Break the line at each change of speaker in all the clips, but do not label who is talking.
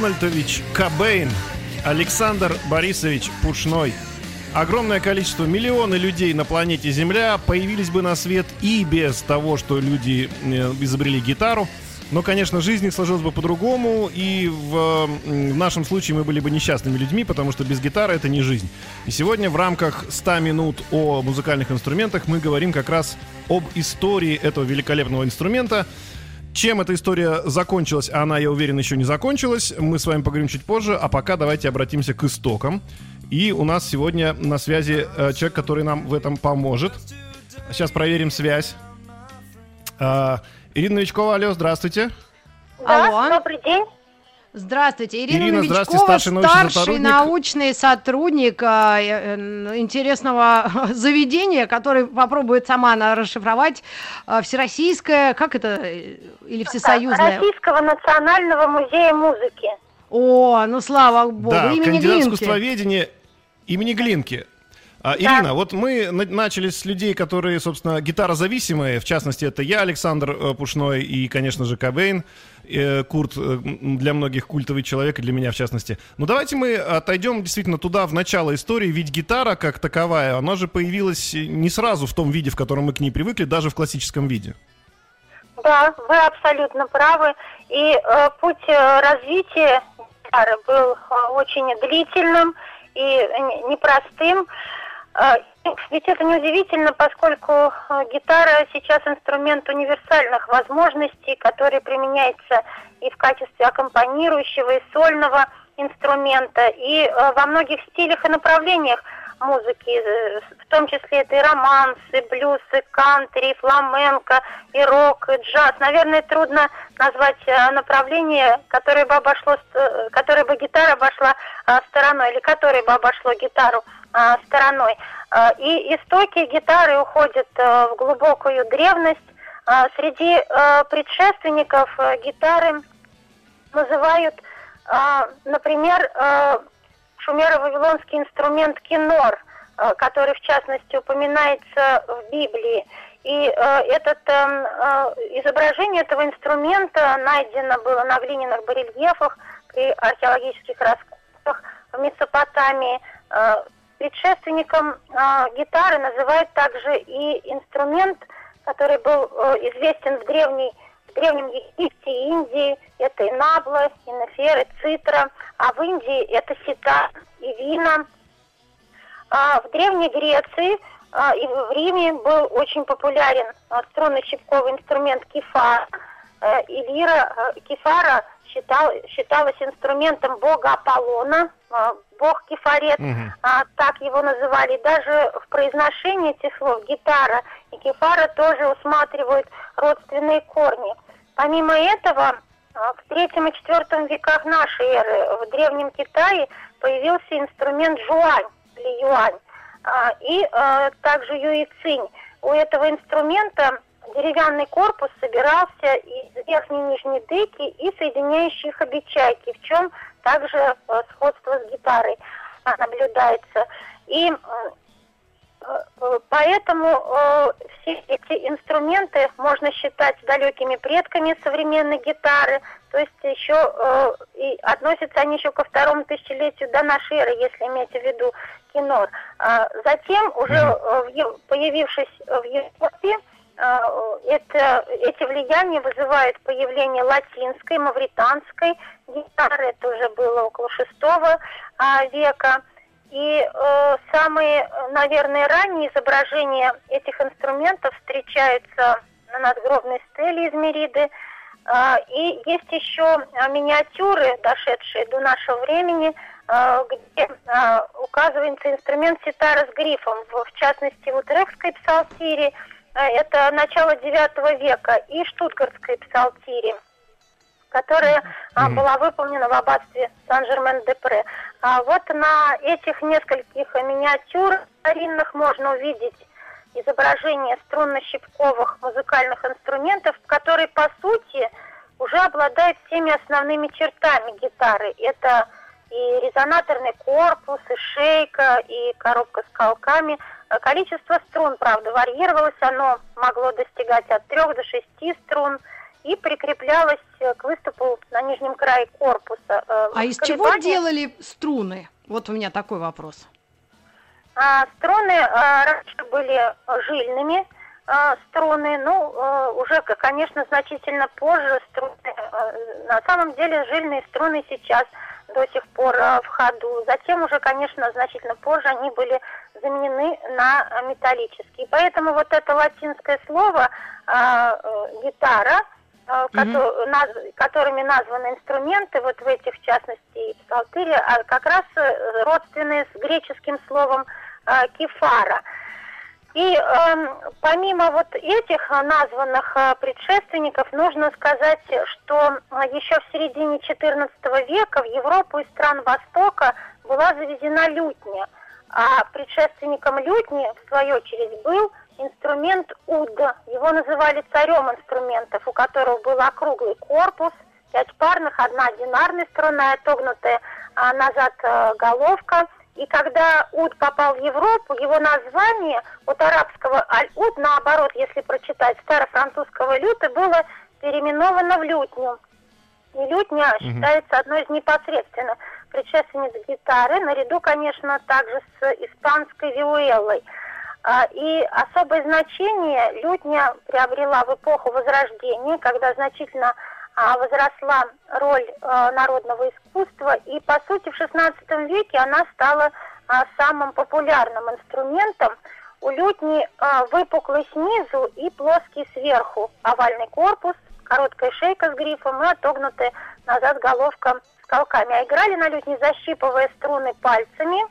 Дональдович Кобейн, Александр Борисович Пушной. Огромное количество, миллионы людей на планете Земля появились бы на свет и без того, что люди э, изобрели гитару. Но, конечно, жизнь их сложилась бы по-другому, и в, в нашем случае мы были бы несчастными людьми, потому что без гитары это не жизнь. И сегодня в рамках 100 минут о музыкальных инструментах мы говорим как раз об истории этого великолепного инструмента. Чем эта история закончилась, а она, я уверен, еще не закончилась, мы с вами поговорим чуть позже, а пока давайте обратимся к истокам. И у нас сегодня на связи э, человек, который нам в этом поможет. Сейчас проверим связь. А, Ирина Новичкова, алло, здравствуйте.
Да,
Алло.
добрый день.
Здравствуйте, Ирина,
Ирина,
Новичкова,
здравствуйте, старший научный сотрудник.
научный сотрудник а, э, интересного заведения, который попробует сама она расшифровать а, всероссийское, как это, э, или всесоюзное?
Российского национального музея музыки.
О, ну слава богу,
да,
имени
кандидат
Глинки.
искусствоведения имени Глинки. А, Ирина, вот мы на- начали с людей, которые, собственно, гитарозависимые. В частности, это я, Александр э, Пушной, и, конечно же, Кобейн. Э, Курт э, для многих культовый человек, и для меня в частности. Но давайте мы отойдем действительно туда, в начало истории. Ведь гитара, как таковая, она же появилась не сразу в том виде, в котором мы к ней привыкли, даже в классическом виде.
Да, вы абсолютно правы. И э, путь э, развития гитары был э, очень длительным и не- непростым. Э, ведь это неудивительно, поскольку э, гитара сейчас инструмент универсальных возможностей, который применяется и в качестве аккомпанирующего, и сольного инструмента, и э, во многих стилях и направлениях музыки, э, в том числе это и романс, и кантри, и фламенко, и рок, и джаз. Наверное, трудно назвать направление, которое бы обошло, э, которое бы гитара обошла стороной, или которое бы обошло гитару стороной. Э, И истоки гитары уходят э, в глубокую древность. Э, Среди предшественников гитары называют, например, шумеро-вавилонский инструмент кинор, который в частности упоминается в Библии. И э, этот, э, изображение этого инструмента найдено было на глиняных барельефах при археологических раскопках в Месопотамии. Э, предшественником э, гитары называют также и инструмент, который был э, известен в древней в Древнем Египте и Индии это и набла, и нефер, и цитра, а в Индии это сита и вина. А в Древней Греции а, и в Риме был очень популярен а, струнно-щипковый инструмент кефар. А, и лира а, кефара считал, считалась инструментом бога Аполлона, а, бог кефарет,
Мгм.
а, так его называли. Даже в произношении этих слов гитара и кефара тоже усматривают родственные корни. Помимо этого, в третьем и четвертом веках нашей эры в Древнем Китае появился инструмент жуань или юань, а, и а, также юицинь. У этого инструмента деревянный корпус собирался из верхней и нижней деки и соединяющей их обечайки, в чем также э, сходство с гитарой а, наблюдается. И м, э, Поэтому э, все эти инструменты можно считать далекими предками современной гитары, то есть еще э, и относятся они еще ко второму тысячелетию до нашей эры, если иметь в виду кинор. А затем уже э, в появившись в Европе, э, это, эти влияния вызывают появление латинской, мавританской гитары, это уже было около шестого а, века. И э, самые, э, наверное, ранние изображения этих инструментов встречаются на надгробной стеле из Мериды. А, и есть еще а, миниатюры, дошедшие до нашего времени, а, где а, указывается инструмент ситара с грифом. В, в частности, в Утрехтской псалтире это начало IX века и Штутгартской псалтире которая
Мгм.
была выполнена в аббатстве Сан-Жермен-де-Пре. А вот на этих нескольких миниатюрах старинных можно увидеть изображение струнно-щипковых музыкальных инструментов, которые, по сути, уже обладают всеми основными чертами гитары. Это и резонаторный корпус, и шейка, и коробка с колками. Э, Количество струн, правда, варьировалось, оно могло достигать от трех до шести струн и прикреплялось э, к выступу на нижнем крае корпуса. Э,
А из чего делали струны? Вот у меня такой вопрос.
А, струны а, раньше были жильными а, струны, ну, а, уже, конечно, значительно позже струны. а, на самом деле жильные струны сейчас до сих пор а, в ходу. Затем уже, конечно, значительно позже они были заменены на металлические. Поэтому вот это латинское слово а, э, гитара,
Мгм.
кото- наз- которыми названы инструменты, вот в этих, в частности, псалтыре, а как раз э, родственные с греческим словом э, кефара. И эм, помимо вот этих э, названных э, предшественников, нужно сказать, что э, еще в середине XIV века в Европу и стран Востока была завезена лютня. А предшественником лютни, в свою очередь, был инструмент уд. Его называли царем инструментов, у которого был округлый корпус, пять парных, одна одинарная струна, отогнутая а, назад э, головка. И когда уд попал в Европу, его название от арабского аль-уд, наоборот, если прочитать старофранцузского люта, было переименовано в лютню. И лютня
Мгм.
считается одной из непосредственно предшественниц гитары, наряду, конечно, также с испанской виуэллой. А, И особое значение лютня приобрела в эпоху Возрождения, когда значительно а, возросла роль а, народного искусства, и, по сути, в XVI веке она стала самым популярным инструментом. У лютни выпуклый снизу и плоский сверху, овальный корпус, короткая шейка с грифом и отогнутая назад головка колками. А играли на лютне, защипывая струны пальцами,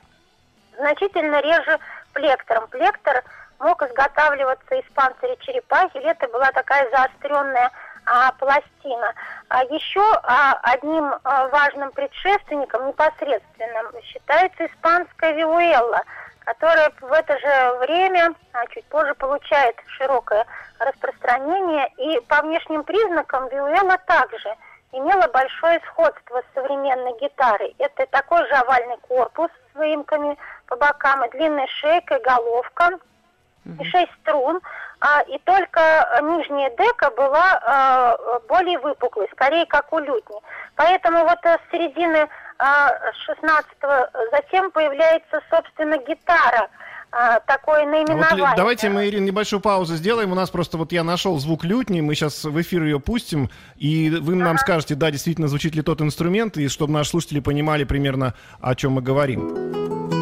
значительно реже плектором. Плектор мог изготавливаться из панциря черепахи, или это была такая заостренная а, пластина. А еще а, одним а, важным предшественником, непосредственным, считается испанская виуэлла, которая в это же время, а чуть позже, получает широкое распространение. И по внешним признакам виуэлла также имела большое сходство с современной гитарой. Это такой же овальный корпус с выемками по бокам, и длинная шейка, и головка, и шесть струн, а, и только нижняя дека была а, более выпуклой, скорее как у лютни. Поэтому вот э, с середины а, 16 затем появляется, собственно, гитара. А, такое
А вот
наименование.
ли- давайте мы, Ирина, небольшую паузу сделаем. У нас просто вот я нашел звук лютни, мы сейчас в эфир ее пустим, и вы нам скажете, да, действительно звучит ли тот инструмент, и чтобы наши слушатели понимали примерно, о чем мы говорим.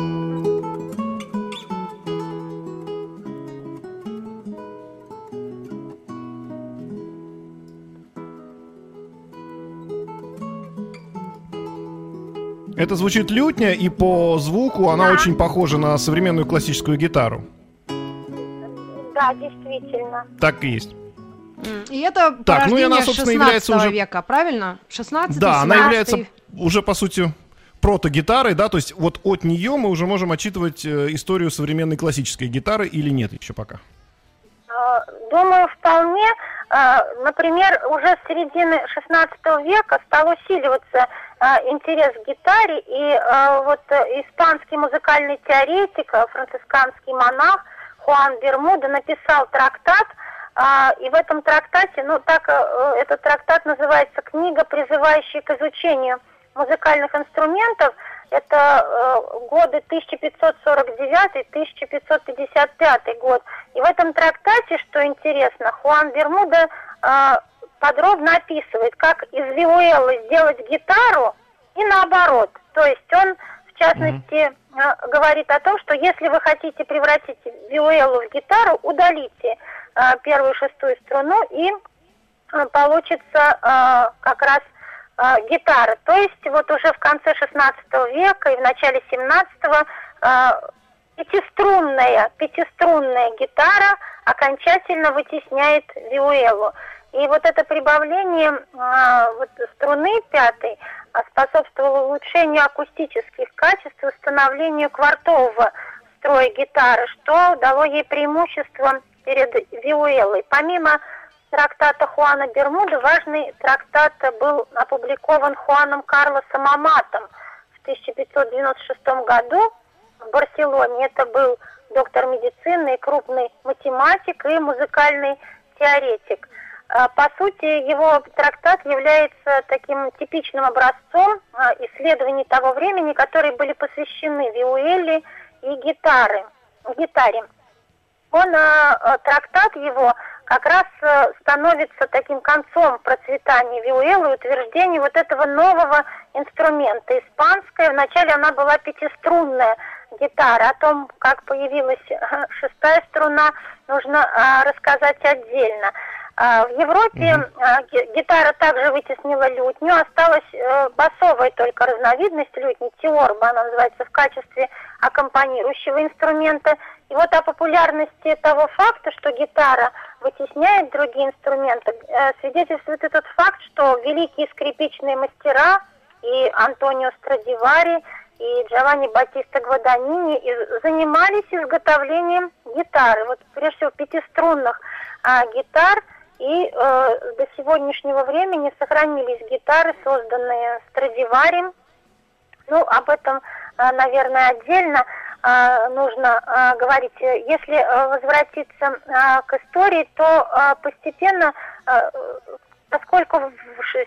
Это звучит лютня, и по звуку она
Да.
очень похожа на современную классическую гитару.
Да, действительно.
Так и есть.
И это
Так, ну и она, собственно,
16
является уже-
века, правильно? 16
Да, она
17.
является уже, по сути, прото-гитарой, да, то есть вот от нее мы уже можем отчитывать э, историю современной классической гитары или нет еще пока?
Э, Думаю, вполне. Э, Например, уже с середины XVI века стал усиливаться э, интерес к гитаре, и вот испанский музыкальный теоретик, францисканский монах Хуан Бермуда написал трактат, и в этом трактате, ну так этот трактат называется «Книга, призывающая к изучению музыкальных инструментов», это э, годы 1549-1555 год. И в этом трактате, что интересно, Хуан Бермуда э, подробно описывает, как из виуэллы сделать гитару и наоборот. То есть он, в частности, э, говорит о том, что если вы хотите превратить виуэллу в гитару, удалите э, первую шестую струну и э, получится э, как раз э, гитара. То есть вот уже в конце 16 века и в начале 17 э, пятиструнная, пятиструнная гитара окончательно вытесняет виуэллу. И вот это прибавление э, вот струны пятой а, способствовало улучшению акустических качеств и установлению квартового строя гитары, что дало ей преимущество перед виуэллой. Помимо трактата Хуана Бермуда, важный трактат был опубликован Хуаном Карлосом Аматом в 1596 году в Барселоне. Это был доктор медицины, крупный математик и музыкальный теоретик. А, По сути, его трактат является таким типичным образцом а, исследований того времени, которые были посвящены виуэлли и гитары, гитаре. Он, а, трактат его как раз а, становится таким концом процветания виуэллы и утверждения вот этого нового инструмента. Испанская, вначале она была пятиструнная гитара. О том, как появилась а, шестая струна, нужно а, рассказать отдельно. А, В Европе а, ги- гитара также вытеснила лютню, осталась э, басовая только разновидность лютни, теорба она называется, в качестве аккомпанирующего инструмента. И вот о популярности того факта, что гитара вытесняет другие инструменты, э, свидетельствует этот факт, что великие скрипичные мастера и Антонио Страдивари, и Джованни Батиста Гваданини занимались изготовлением гитары. Вот прежде всего пятиструнных а, гитар, и э, до сегодняшнего времени сохранились гитары, созданные Страдивари. Ну, об этом, наверное, отдельно э, нужно э, говорить. Если э, возвратиться э, к истории, то э, постепенно, э, поскольку в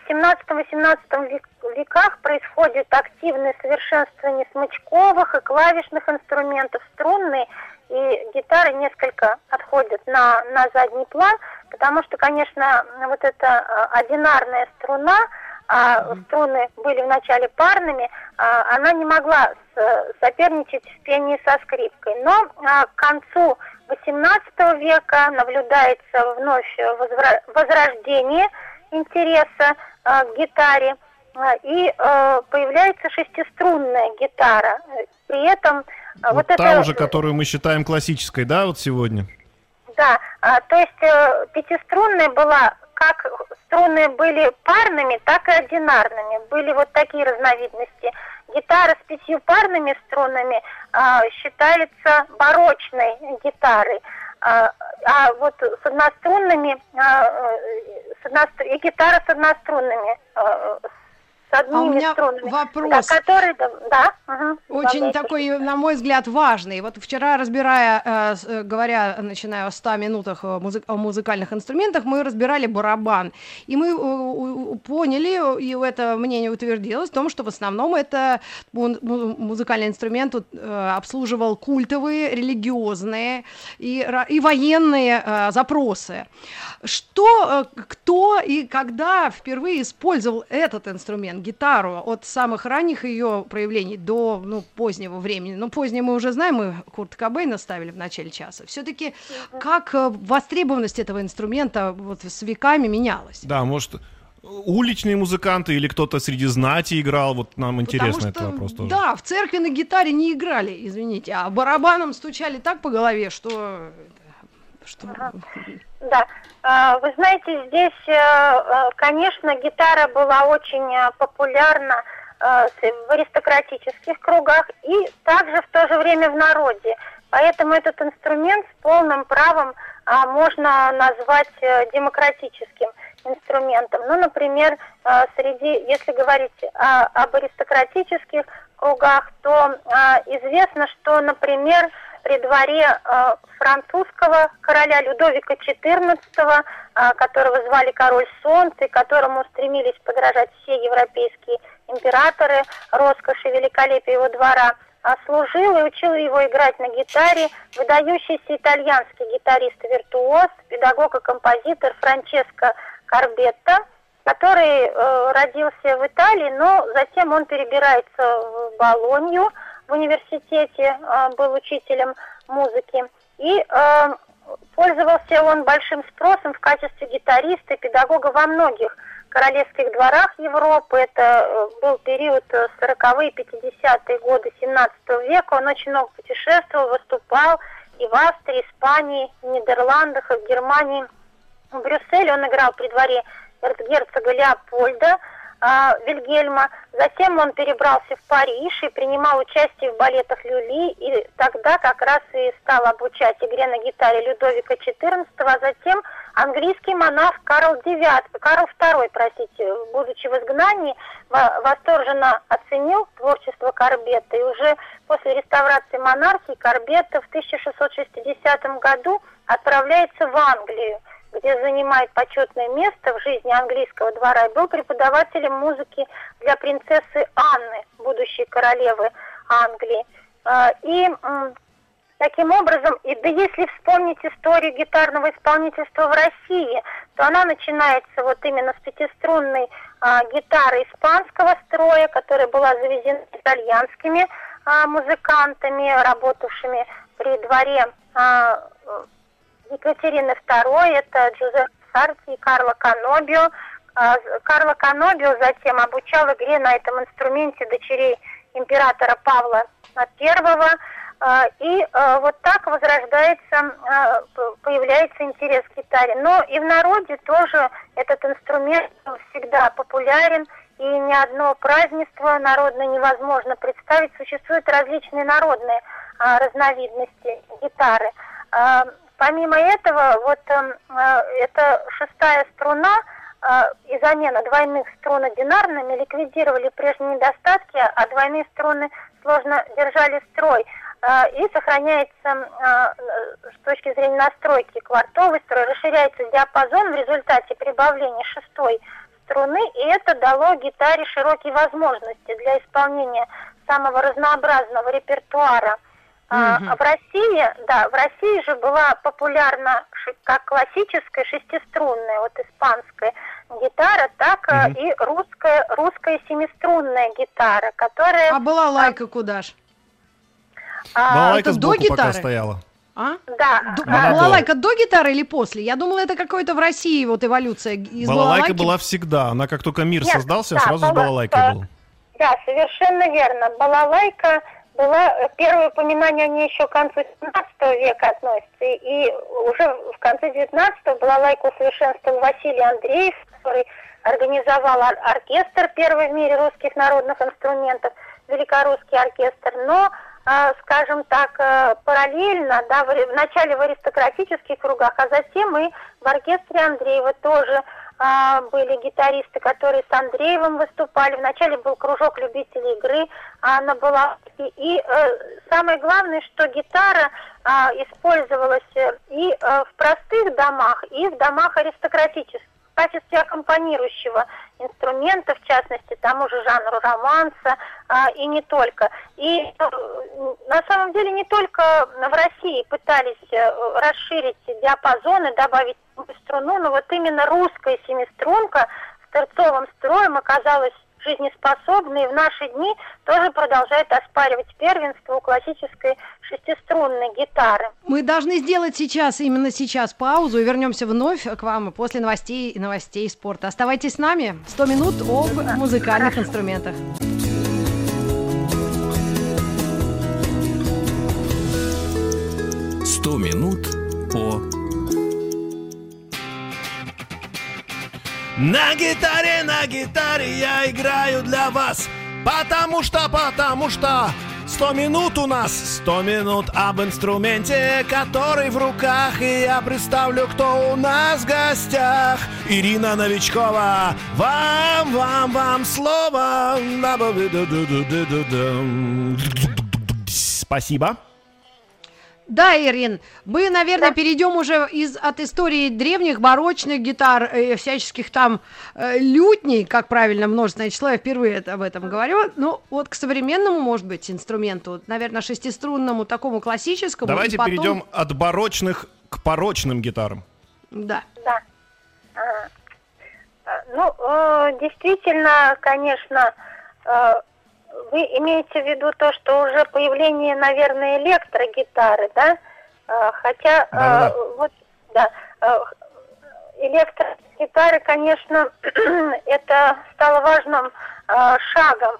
17-18 веках происходит активное совершенствование смычковых и клавишных инструментов, струнные, и гитары несколько отходят на, на задний план, потому что, конечно, вот эта э, одинарная струна, а струны были вначале парными, а, она не могла с- соперничать в пении со скрипкой. Но а, к концу XVIII века наблюдается вновь возра- возрождение интереса а, к гитаре, а, и а, появляется шестиструнная гитара. При этом а,
Вот
вот
та
это...
уже, которую мы считаем классической, да, вот сегодня?
Да, а, то есть э, пятиструнная была, как струны были парными, так и одинарными. Были вот такие разновидности. Гитара с пятью парными струнами а, считается барочной гитарой. А, а вот с однострунными, а, э, с одностру- и гитара с однострунными а, с одними
А у меня
струнами.
вопрос.
Да, который, да, мгм,
Очень такой, на мой взгляд, важный. Вот вчера, разбирая, э, э, говоря, начиная о 100 минутах о, музы- о музыкальных инструментах, мы разбирали барабан. И мы э, поняли, и это мнение утвердилось, в том, что в основном это му- му- музыкальный инструмент э, обслуживал культовые, религиозные и, и военные э, запросы. Что, э, кто и когда впервые использовал этот инструмент, гитару, от самых ранних ее проявлений до ну, позднего времени? Ну, позднее мы уже знаем, мы Курт Кобейна ставили в начале часа. Все-таки как э, востребованность этого инструмента вот с веками менялась?
Да, может, уличные музыканты или кто-то среди знати играл, вот нам интересно этот вопрос тоже.
Да, в церкви на гитаре не играли, извините, а барабаном стучали так по голове, что... что...
Да, А, вы знаете, здесь, э, э, конечно, гитара была очень э, популярна в аристократических кругах и также в то же время в народе. Поэтому этот инструмент с полным правом а, можно назвать демократическим инструментом. Ну, например, среди, если говорить а, об аристократических кругах, то известно, что, например, при дворе э, французского короля Людовика XIV, э, которого звали король Солнца, и которому стремились подражать все европейские императоры, роскоши, великолепие его двора, а служил и учил его играть на гитаре выдающийся итальянский гитарист-виртуоз, педагог и композитор Франческо Карбетта, который э, родился в Италии, но затем он перебирается в Болонью, в университете э, был учителем музыки. И э, пользовался он большим спросом в качестве гитариста и педагога во многих королевских дворах Европы. Это э, был период э, 40-е, 50-е годы 17 века. Он очень много путешествовал, выступал и в Австрии, Испании, Нидерландах, и в Германии. В Брюсселе он играл при дворе герцога Леопольда а, Вильгельма. Затем он перебрался в Париж и принимал участие в балетах Люли. И тогда как раз и стал обучать игре на гитаре Людовика XIV, а затем английский монах Карл IX, Карл II, простите, будучи в изгнании, во- восторженно оценил творчество Корбетта. И уже после реставрации монархии Корбетта в 1660 году отправляется в Англию где занимает почетное место в жизни английского двора, и был преподавателем музыки для принцессы Анны, будущей королевы Англии. А, И таким образом, и да если вспомнить историю гитарного исполнительства в России, то она начинается вот именно с пятиструнной а, гитары испанского строя, которая была завезена итальянскими а, музыкантами, работавшими при дворе а, Екатерины II, это Джузеппе Сарти и Карло Канобио. А, Карло Канобио затем обучал игре на этом инструменте дочерей императора Павла I. А, И а, вот так возрождается, появляется интерес к гитаре. Но и в народе тоже этот инструмент всегда популярен, и ни одно празднество народное невозможно представить. Существуют различные народные разновидности гитары. Помимо этого, вот эм, э, эта шестая струна э, и замена двойных струн одинарными ликвидировали прежние недостатки, а двойные струны сложно держали строй. Э, И сохраняется э, с точки зрения настройки квартовый строй, расширяется диапазон в результате прибавления шестой струны, и это дало гитаре широкие возможности для исполнения самого разнообразного репертуара. А,
Мгм.
В России, да, в России же была популярна как классическая шестиструнная, вот испанская гитара, так а,
Мгм.
и русская, русская семиструнная гитара, которая...
А была лайка куда ж?
а,
Балалайка
это до
сбоку пока
гитары?
стояла.
А?
да,
Д-
да,
Она
балалайка до гитары или после? Я думала, это какой-то в России вот эволюция из
Балалайка
балалайки.
была всегда. Она как только мир
Нет,
создался,
да,
сразу с
бала-
балалайкой
э,
был.
Да, совершенно верно. Балалайка была, первое упоминание о ней еще к концу 17 века относится, и, уже в конце 19-го балалайку усовершенствовал Василий Андреев, который организовал ор- оркестр первый в мире русских народных инструментов, Великорусский оркестр, но а, скажем так, э, параллельно, да, вначале в аристократических кругах, а затем и в оркестре Андреева тоже были гитаристы, которые с Андреевым выступали. Вначале был кружок любителей игры а, на булавке. И э, самое главное, что гитара а, использовалась э, и э, в простых домах, и в домах аристократических в качестве аккомпанирующего инструмента, в частности, тому же жанру романса, а, и не только. И э, на самом деле не только в России пытались э, расширить диапазоны, добавить струну, но вот именно русская семиструнка с торцовым строем оказалась жизнеспособной и в наши дни тоже продолжает оспаривать первенство у классической шестиструнной гитары.
Мы должны сделать сейчас, именно сейчас, паузу и вернемся вновь к вам после новостей и новостей спорта. Оставайтесь с нами. 100 минут об музыкальных инструментах.
«100 минут по
На гитаре, на гитаре я играю для вас. Потому что, потому что 100 минут у нас, 100 минут об инструменте, который в руках И я представлю, кто у нас в гостях. Ирина Новичкова, вам, вам, вам слово. Спасибо.
Да, Ирин, мы, наверное,
Да.
перейдем уже из, от истории древних барочных гитар, э, всяческих там э, лютней, как правильно множественное число, я впервые это- об этом говорю, ну вот к современному, может быть, инструменту, наверное, шестиструнному, такому классическому.
Давайте
потом-
перейдем от барочных к порочным гитарам.
Да.
Да. А, а, Ну, э, действительно, конечно, э, вы имеете в виду то, что уже появление, наверное, электрогитары, да? Э, Хотя, э,
Да-да-да.
вот, да, э, электрогитары, конечно, это стало важным э, шагом.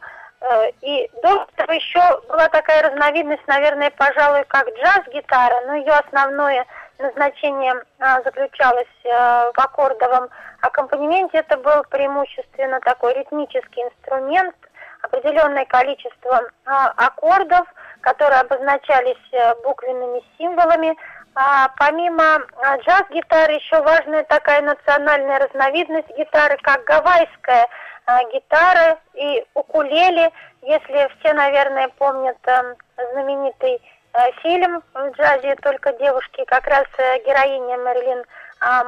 И до этого еще была такая разновидность, наверное, пожалуй, как джаз-гитара, но ее основное назначение а, заключалось в аккордовом аккомпанементе. Это был преимущественно такой ритмический инструмент, определенное количество а, аккордов, которые обозначались э, буквенными символами. А помимо а, джаз-гитары еще важная такая национальная разновидность гитары, как гавайская а, гитара и укулеле. Если все, наверное, помнят э, знаменитый э, фильм в джазе «Только девушки», как раз э, героиня Мэрилин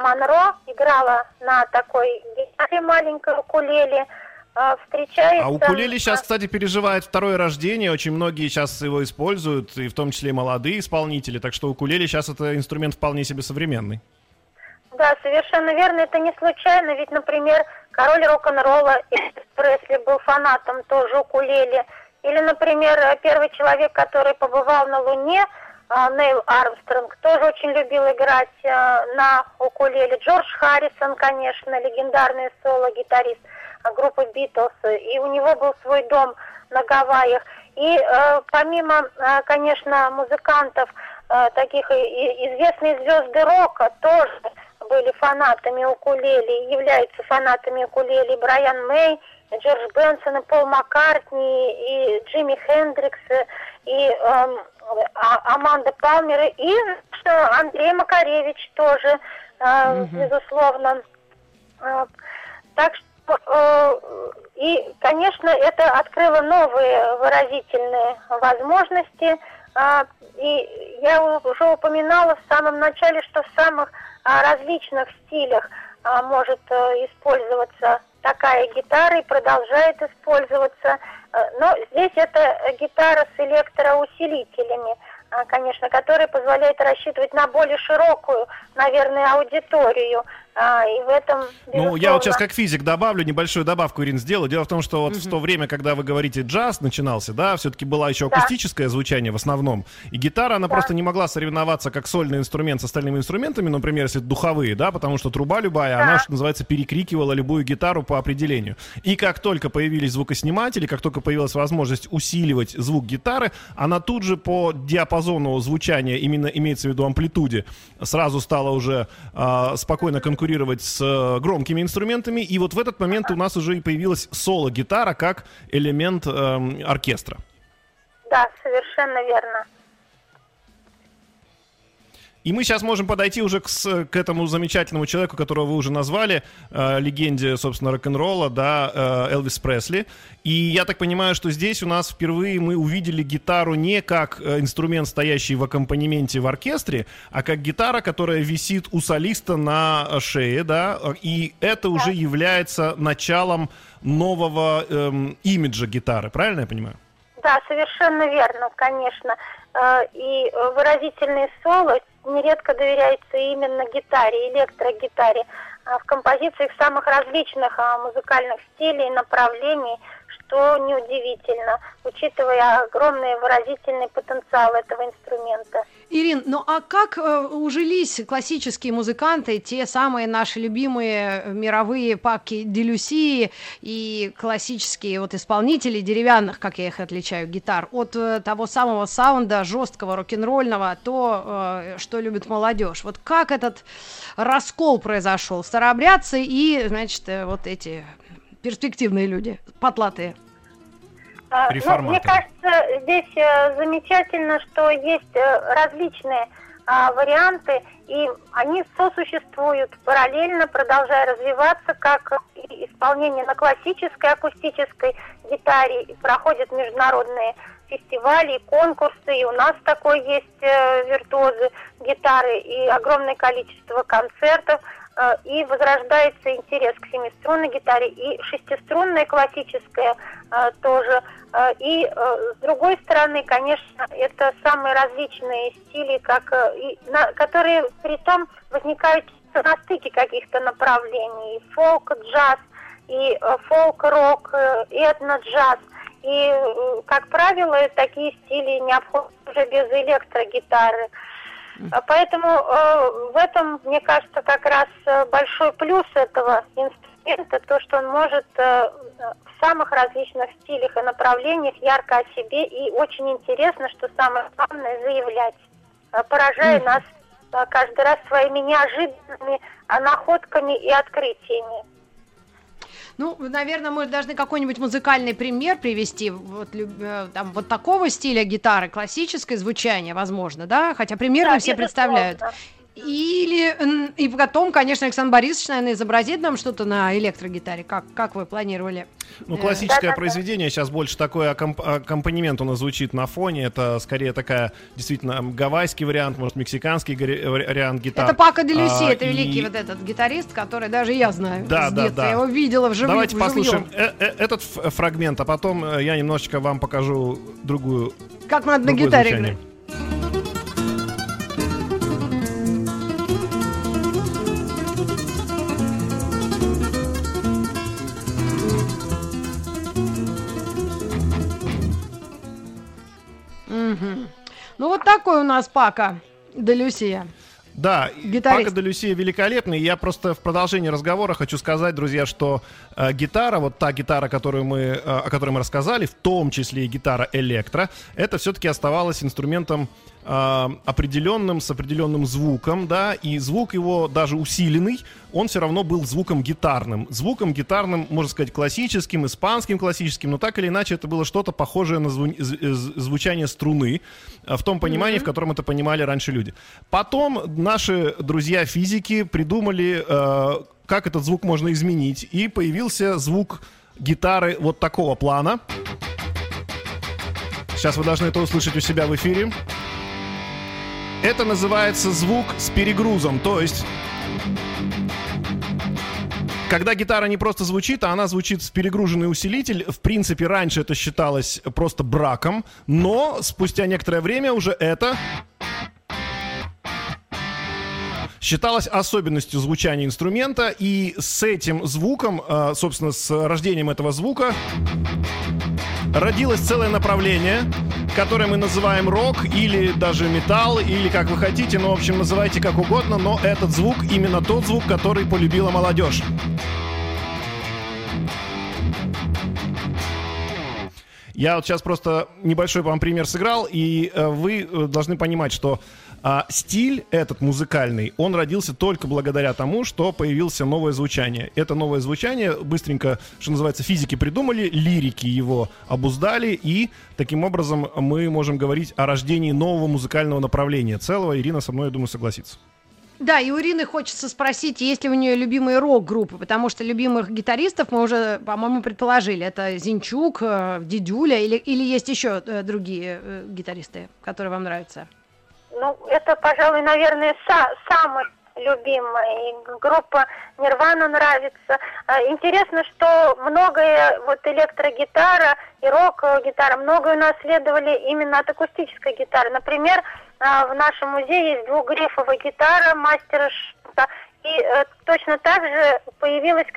Монро играла на такой гитаре маленькой укулеле. А, встречается...
А укулеле сейчас,
а,
кстати, переживает второе рождение. Очень многие сейчас его используют, и в том числе и молодые исполнители. Так что укулеле сейчас это инструмент вполне себе современный.
Да, совершенно верно. Это не случайно, ведь, например, король рок-н-ролла Элвис Пресли был фанатом тоже укулеле. Или, например, первый человек, который побывал на Луне, а, Нейл Армстронг, тоже очень любил играть э, на укулеле. Джордж Харрисон, конечно, легендарный соло-гитарист группы Битлз. И у него был свой дом на Гавайях. И э, помимо, э, конечно, музыкантов, э, таких известные звезды рока тоже были фанатами укулеле, являются фанатами укулеле Брайан Мэй, Джордж Бенсон, и Пол Маккартни, и Джимми Хендрикс, и эм, А- Аманда Палмер, и что, Андрей Макаревич тоже, э, безусловно. Э, Так что, э, и, конечно, это открыло новые выразительные возможности. А, И я уже упоминала в самом начале, что в самых а, различных стилях а, может э, использоваться такая гитара и продолжает использоваться. Э, Но здесь это э, гитара с электроусилителями, конечно, которые позволяют рассчитывать на более широкую, наверное, аудиторию. А, И в этом,
Ну, я вот сейчас
безусловно,
как физик добавлю, небольшую добавку, Ирин, сделаю. Дело в том, что вот в то время, когда вы говорите джаз начинался, да, все-таки было еще
Да.
акустическое звучание в основном. И гитара, она просто не могла соревноваться как сольный инструмент с остальными инструментами, например, если духовые, да, потому что труба любая, она, что называется, перекрикивала любую гитару по определению. И как только появились звукосниматели, как только появилась возможность усиливать звук гитары, она тут же по диапазону звучания, именно имеется в виду амплитуде, сразу стала уже а, спокойно конкурировать с э, громкими инструментами. И вот в этот момент у нас уже и появилась соло-гитара как элемент эм, оркестра.
Да, совершенно верно.
И мы сейчас можем подойти уже к, к этому замечательному человеку, которого вы уже назвали, э, легенде, собственно, рок-н-ролла, да, э, Элвис Пресли. И я так понимаю, что здесь у нас впервые мы увидели гитару не как э, инструмент, стоящий в аккомпанементе в оркестре, а как гитара, которая висит у солиста на шее, да, и это уже является началом нового эм, имиджа гитары, правильно я понимаю?
Да, совершенно верно, конечно. Э, И выразительные соло нередко доверяются именно гитаре, электрогитаре. А В композициях самых различных а, музыкальных стилей, направлений, что неудивительно, учитывая огромный выразительный потенциал этого инструмента.
Ирин, ну а как э, ужились классические музыканты, те самые наши любимые мировые паки Делюси и классические вот исполнители деревянных, как я их отличаю, гитар, от э, того самого саунда жесткого рок-н-ролльного, то, э, что любит молодежь. Вот как этот раскол произошел? Старообрядцы и, значит, вот эти перспективные люди, потлатые.
А, ну,
Реформаторы.
мне кажется, здесь э, замечательно, что есть э, различные а, варианты, и они сосуществуют параллельно, продолжая развиваться, как исполнение на классической акустической гитаре. Проходят международные фестивали, конкурсы, и у нас такой есть э, виртуозы гитары, и огромное количество концертов и возрождается интерес к семиструнной гитаре, и шестиструнная классическая э, тоже. Э, И э, с другой стороны, конечно, это самые различные стили, как, э, и на- которые при том возникают на стыке каких-то направлений. Фолк, джаз, и э, фолк-рок, э, и этно-джаз. И, э, как правило, такие стили не обходят уже без электрогитары. А Поэтому э, в этом, мне кажется, как раз э, большой плюс этого инструмента, то, что он может э, в самых различных стилях и направлениях ярко о себе, и очень интересно, что самое главное, заявлять, поражая нас каждый раз своими неожиданными находками и открытиями.
Ну, наверное, мы должны какой-нибудь музыкальный пример привести, вот, э, там, вот такого стиля гитары, классическое звучание, возможно, да? Хотя примерно
Да,
все представляют. Или, и потом, конечно, Александр Борисович, наверное, изобразит нам что-то на электрогитаре, как, как вы планировали.
Ну,
Э,
классическое
Да-да-да.
произведение, сейчас больше такой аккомп- аккомпанемент у нас звучит на фоне. Это скорее такая, действительно, гавайский вариант, может, мексиканский гори- вариант гитары.
Это Пако де Люси,
А,
это
и
великий вот этот гитарист, который даже я знаю
Да,
с
да,
детства.
да.
Я его видела в живьем.
Давайте
вживьем.
послушаем э- э- этот фрагмент, а потом э, я немножечко вам покажу другую
Как надо на гитаре
звучание.
играть. Ну вот такой у нас Пака де Люсия.
Да,
Гитарист.
Пако де Люсия великолепный. Я просто в продолжении разговора хочу сказать, друзья, что э, гитара, вот та гитара, которую мы, э, о которой мы рассказали, в том числе и гитара электро, это все-таки оставалось инструментом э, определенным, с определенным звуком, да, и звук его даже усиленный, он все равно был звуком гитарным. Звуком гитарным, можно сказать, классическим, испанским классическим, но так или иначе это было что-то похожее на зву- звучание струны, э, в том понимании, в котором это понимали раньше люди. Потом наши друзья-физики придумали, э, как этот звук можно изменить, и появился звук гитары вот такого плана. Сейчас вы должны это услышать у себя в эфире. Это называется звук с перегрузом, то есть когда гитара не просто звучит, а она звучит с перегруженный усилитель. В принципе, раньше это считалось просто браком, но спустя некоторое время уже это считалось особенностью звучания инструмента, и с этим звуком, э, собственно, с рождением этого звука родилось целое направление, которое мы называем рок или даже металл, или как вы хотите, ну, в общем, называйте как угодно, но этот звук именно тот звук, который полюбила молодежь. Я вот сейчас просто небольшой вам пример сыграл, и э, вы э, должны понимать, что А стиль этот музыкальный, он родился только благодаря тому, что появился новое звучание. Это новое звучание быстренько, что называется, физики придумали, лирики его обуздали, и таким образом мы можем говорить о рождении нового музыкального направления целого. Ирина со мной, я думаю, согласится.
Да, и у Ирины хочется спросить, есть ли у нее любимые рок-группы, потому что любимых гитаристов мы уже, по-моему, предположили. Это Зинчук, э, Дидюля или, или есть еще э, другие э, гитаристы, которые вам нравятся?
Ну, это, пожалуй, наверное, са самый любимая. И группа Нирвана нравится. А, Интересно, что многое, вот электрогитара и рок-гитара, многое унаследовали именно от акустической гитары. Например, а, в нашем музее есть двухгрифовая гитара мастера Шута. И э, точно так же появилась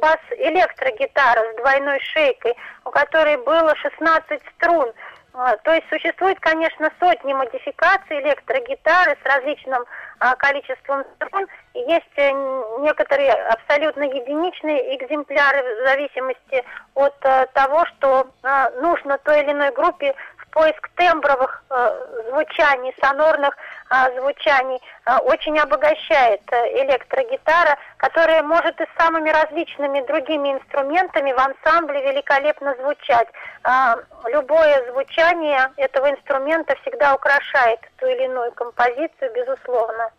бас-электрогитара с двойной шейкой, у которой было 16 струн. А, То есть существует, конечно, сотни модификаций электрогитары с различным а, количеством струн. Есть э, некоторые абсолютно единичные экземпляры в зависимости от э, того, что а, нужно той или иной группе поиск тембровых э, звучаний, сонорных а, звучаний а, очень обогащает э, электрогитара, которая может и с самыми различными другими инструментами в ансамбле великолепно звучать. Любое звучание этого инструмента всегда украшает ту или иную композицию, безусловно.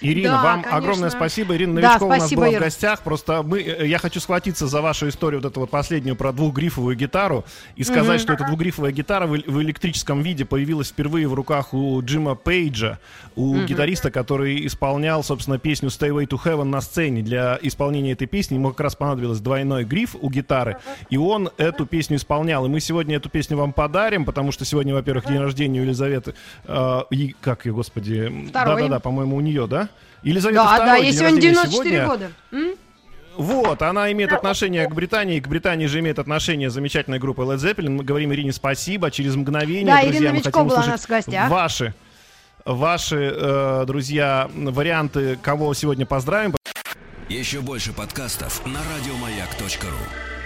Ирина,
Да,
вам
конечно.
огромное спасибо. Ирина
Да,
Новичкова у нас
спасибо,
была в
Ир.
гостях. Просто мы, э, я хочу схватиться за вашу историю, вот эту вот последнюю про двухгрифовую гитару, и сказать, что эта двухгрифовая гитара в, в электрическом виде появилась впервые в руках у Джима Пейджа, у гитариста, который исполнял, собственно, песню Stay Way to Heaven на сцене. Для исполнения этой песни ему как раз понадобилось двойной гриф у гитары, и он эту песню исполнял. И мы сегодня эту песню вам подарим, потому что сегодня, во-первых, день рождения Елизаветы, э, и, как ее, господи, да-да-да, по-моему, у нее, да? Елизавета
Да, да,
второй,
ей сегодня
рождения
94
сегодня.
года. М?
Вот, она имеет отношение к Британии, к Британии же имеет отношение замечательная группа Led Zeppelin. Мы говорим Ирине спасибо. Через мгновение,
Да,
друзья,
Ирина
мы хотим
была у
услышать
нас в гостях.
ваши, ваши, э, друзья, варианты, кого сегодня поздравим.
Еще больше подкастов на радиомаяк.ру.